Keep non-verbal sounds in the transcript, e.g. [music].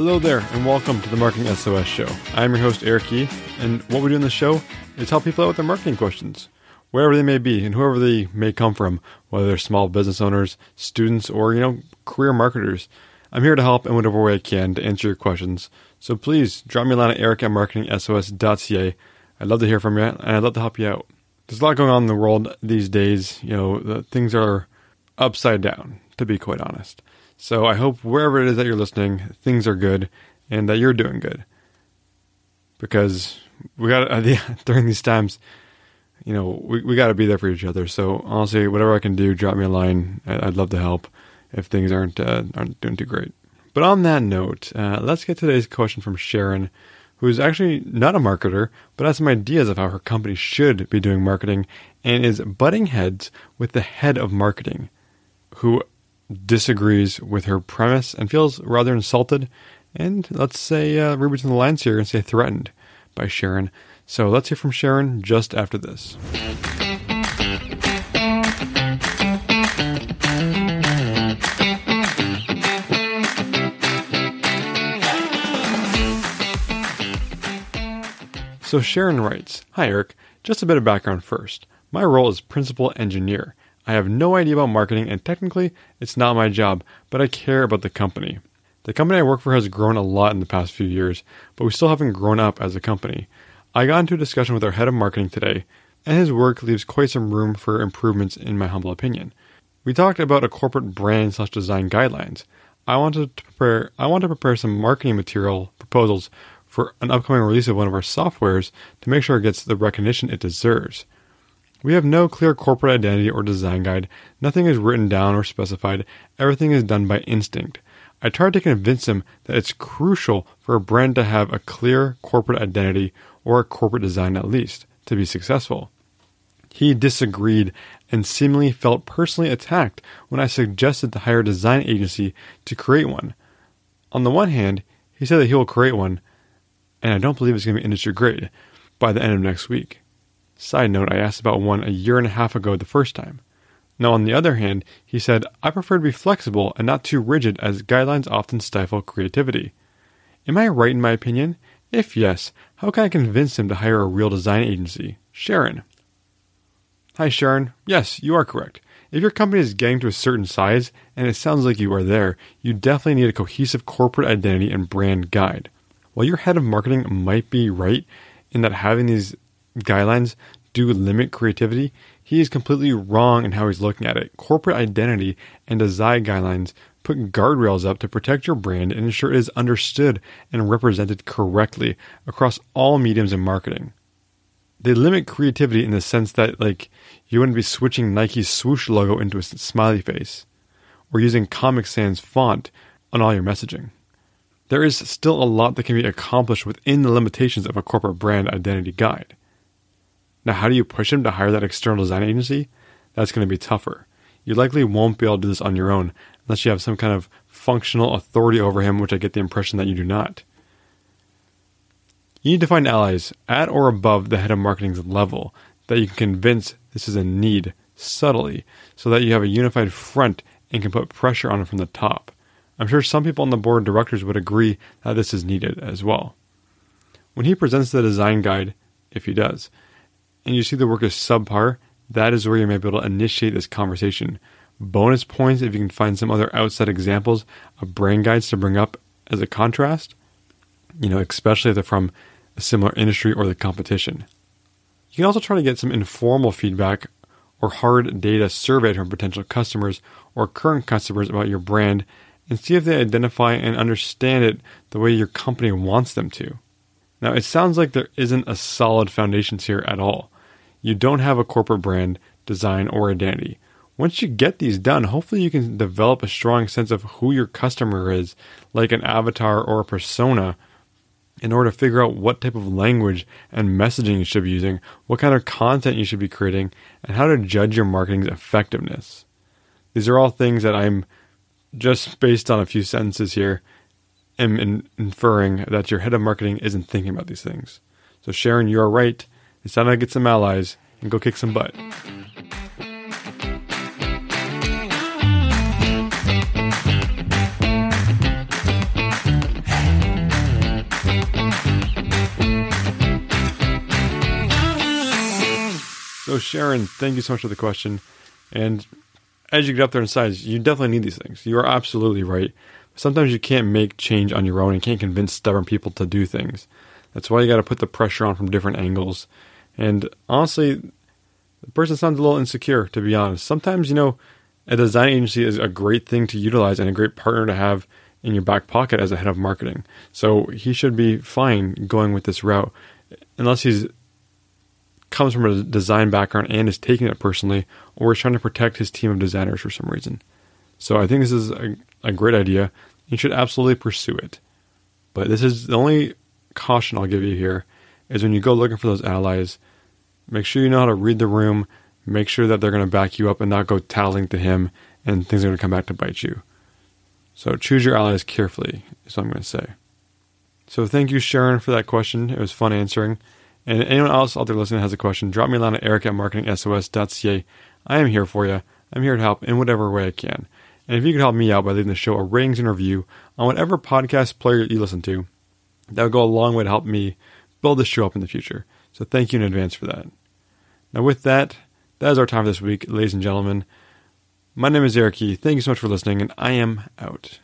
Hello there, and welcome to the Marketing SOS Show. I'm your host, Eric E., and what we do in the show is help people out with their marketing questions, wherever they may be and whoever they may come from, whether they're small business owners, students, or, you know, career marketers. I'm here to help in whatever way I can to answer your questions. So please drop me a line at eric at marketingsos.ca. I'd love to hear from you, and I'd love to help you out. There's a lot going on in the world these days. You know, the, things are upside down, to be quite honest. So I hope wherever it is that you're listening, things are good and that you're doing good. Because we got [laughs] during these times, you know, we, we got to be there for each other. So honestly, whatever I can do, drop me a line. I'd love to help if things aren't uh, aren't doing too great. But on that note, uh, let's get today's question from Sharon, who is actually not a marketer, but has some ideas of how her company should be doing marketing and is butting heads with the head of marketing, who disagrees with her premise and feels rather insulted and let's say uh, read between the lines here and say threatened by Sharon. So let's hear from Sharon just after this. So Sharon writes Hi, Eric. Just a bit of background first. My role is principal engineer. I have no idea about marketing, and technically, it's not my job, but I care about the company. The company I work for has grown a lot in the past few years, but we still haven't grown up as a company. I got into a discussion with our head of marketing today, and his work leaves quite some room for improvements, in my humble opinion. We talked about a corporate brand slash design guidelines. I wanted to prepare I want to prepare some marketing material proposals for an upcoming release of one of our softwares to make sure it gets the recognition it deserves. We have no clear corporate identity or design guide. Nothing is written down or specified. Everything is done by instinct. I tried to convince him that it's crucial for a brand to have a clear corporate identity or a corporate design at least to be successful. He disagreed and seemingly felt personally attacked when I suggested to hire a design agency to create one. On the one hand, he said that he will create one, and I don't believe it's going to be industry grade by the end of next week. Side note, I asked about one a year and a half ago the first time. Now, on the other hand, he said, I prefer to be flexible and not too rigid as guidelines often stifle creativity. Am I right in my opinion? If yes, how can I convince him to hire a real design agency? Sharon. Hi, Sharon. Yes, you are correct. If your company is getting to a certain size, and it sounds like you are there, you definitely need a cohesive corporate identity and brand guide. While your head of marketing might be right in that having these guidelines do limit creativity, he is completely wrong in how he's looking at it. Corporate identity and design guidelines put guardrails up to protect your brand and ensure it is understood and represented correctly across all mediums in marketing. They limit creativity in the sense that, like, you wouldn't be switching Nike's swoosh logo into a smiley face or using Comic Sans font on all your messaging. There is still a lot that can be accomplished within the limitations of a corporate brand identity guide. Now, how do you push him to hire that external design agency? That's going to be tougher. You likely won't be able to do this on your own unless you have some kind of functional authority over him, which I get the impression that you do not. You need to find allies at or above the head of marketing's level that you can convince this is a need subtly so that you have a unified front and can put pressure on it from the top. I'm sure some people on the board of directors would agree that this is needed as well. When he presents the design guide, if he does, and you see the work is subpar, that is where you may be able to initiate this conversation. Bonus points if you can find some other outside examples of brand guides to bring up as a contrast, you know, especially if they're from a similar industry or the competition. You can also try to get some informal feedback or hard data surveyed from potential customers or current customers about your brand and see if they identify and understand it the way your company wants them to. Now, it sounds like there isn't a solid foundation here at all. You don't have a corporate brand, design, or identity. Once you get these done, hopefully you can develop a strong sense of who your customer is, like an avatar or a persona, in order to figure out what type of language and messaging you should be using, what kind of content you should be creating, and how to judge your marketing's effectiveness. These are all things that I'm just based on a few sentences here am inferring that your head of marketing isn't thinking about these things. So, Sharon, you are right. It's time to get some allies and go kick some butt. So, Sharon, thank you so much for the question. And as you get up there in size, you definitely need these things. You are absolutely right. Sometimes you can't make change on your own and can't convince stubborn people to do things. That's why you got to put the pressure on from different angles. And honestly, the person sounds a little insecure, to be honest. Sometimes, you know, a design agency is a great thing to utilize and a great partner to have in your back pocket as a head of marketing. So he should be fine going with this route, unless he's comes from a design background and is taking it personally, or is trying to protect his team of designers for some reason. So I think this is a, a great idea. You should absolutely pursue it. But this is the only caution I'll give you here is when you go looking for those allies, make sure you know how to read the room, make sure that they're going to back you up and not go tattling to him and things are going to come back to bite you. So choose your allies carefully, is what I'm going to say. So thank you, Sharon, for that question. It was fun answering. And anyone else out there listening has a question, drop me a line at eric at marketingsos.ca. I am here for you. I'm here to help in whatever way I can. And if you could help me out by leaving the show a ratings and review on whatever podcast player you listen to, that would go a long way to help me build this show up in the future. So thank you in advance for that. Now, with that, that is our time for this week, ladies and gentlemen. My name is Eric Key. Thank you so much for listening, and I am out.